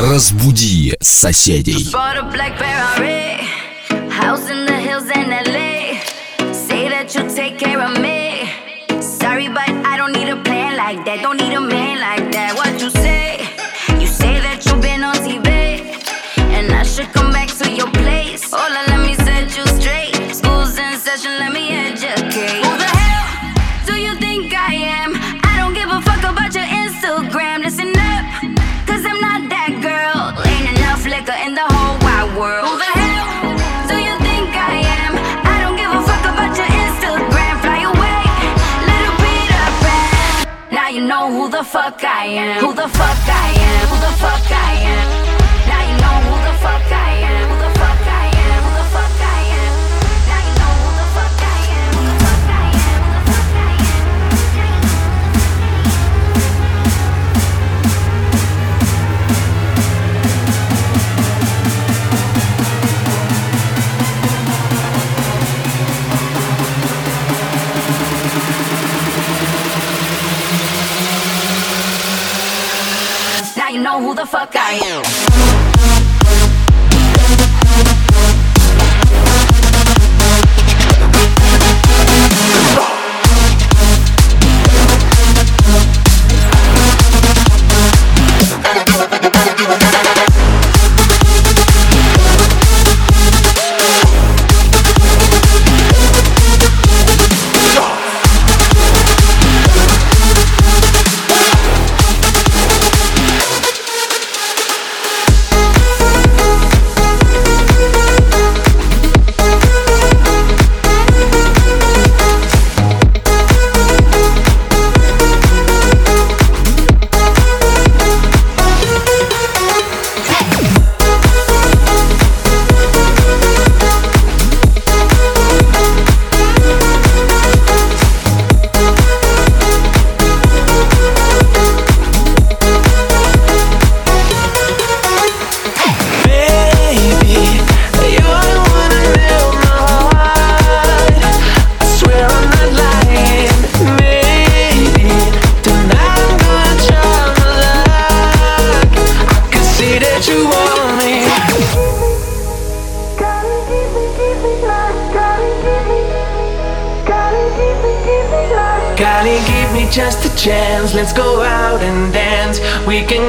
Разбуди соседей. Bought a black Ferrari, house in the hills in LA. Say that you'll take care of me. Sorry, but I don't need a plan like that. Don't need fuck I am. Who the fuck I am. Who the fuck I am.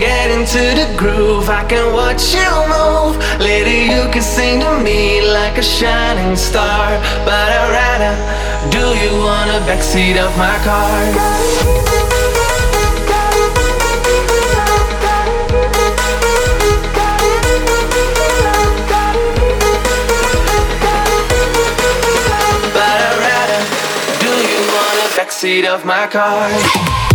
Get into the groove. I can watch you move. Later, you can sing to me like a shining star. But I'd rather do you want a backseat of my car? But I'd rather do you want a backseat of my car?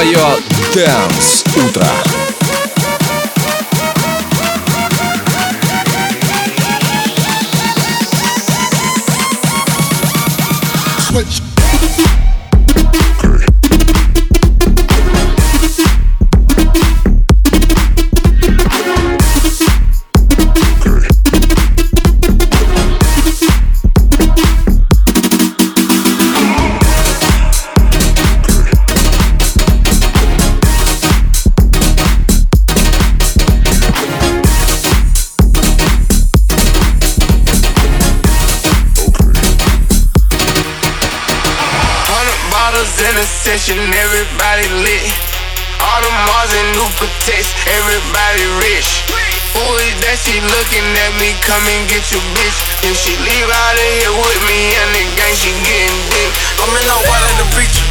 Твое Дэнс Утро. Switch. Session, everybody lit. All the Mars and new protects, everybody rich. Who is that? She looking at me, come and get your bitch. If she leave out of here with me and the gang, she getting dick. I'm in the water, the preacher.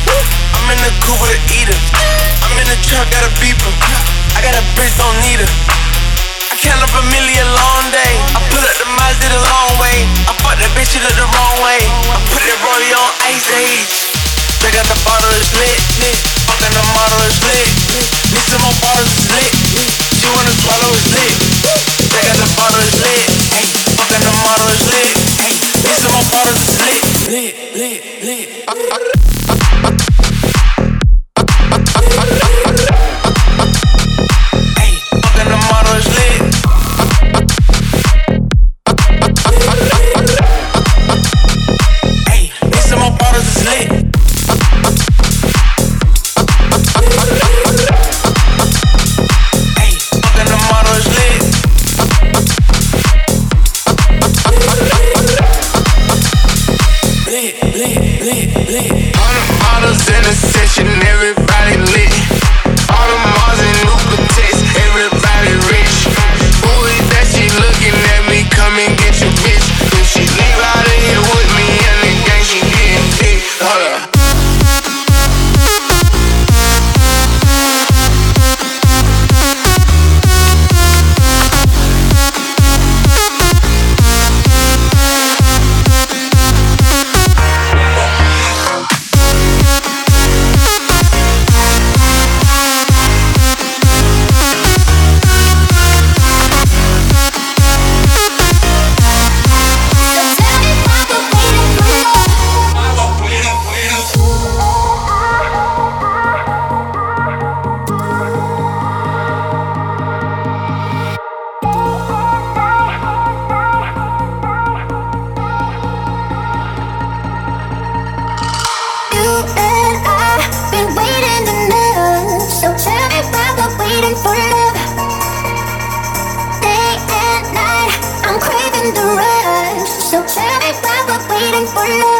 I'm in the coupe with a eater. I'm in the truck, got a beeper. I got a bitch, don't need her. I count up a million long day. Lit, for you.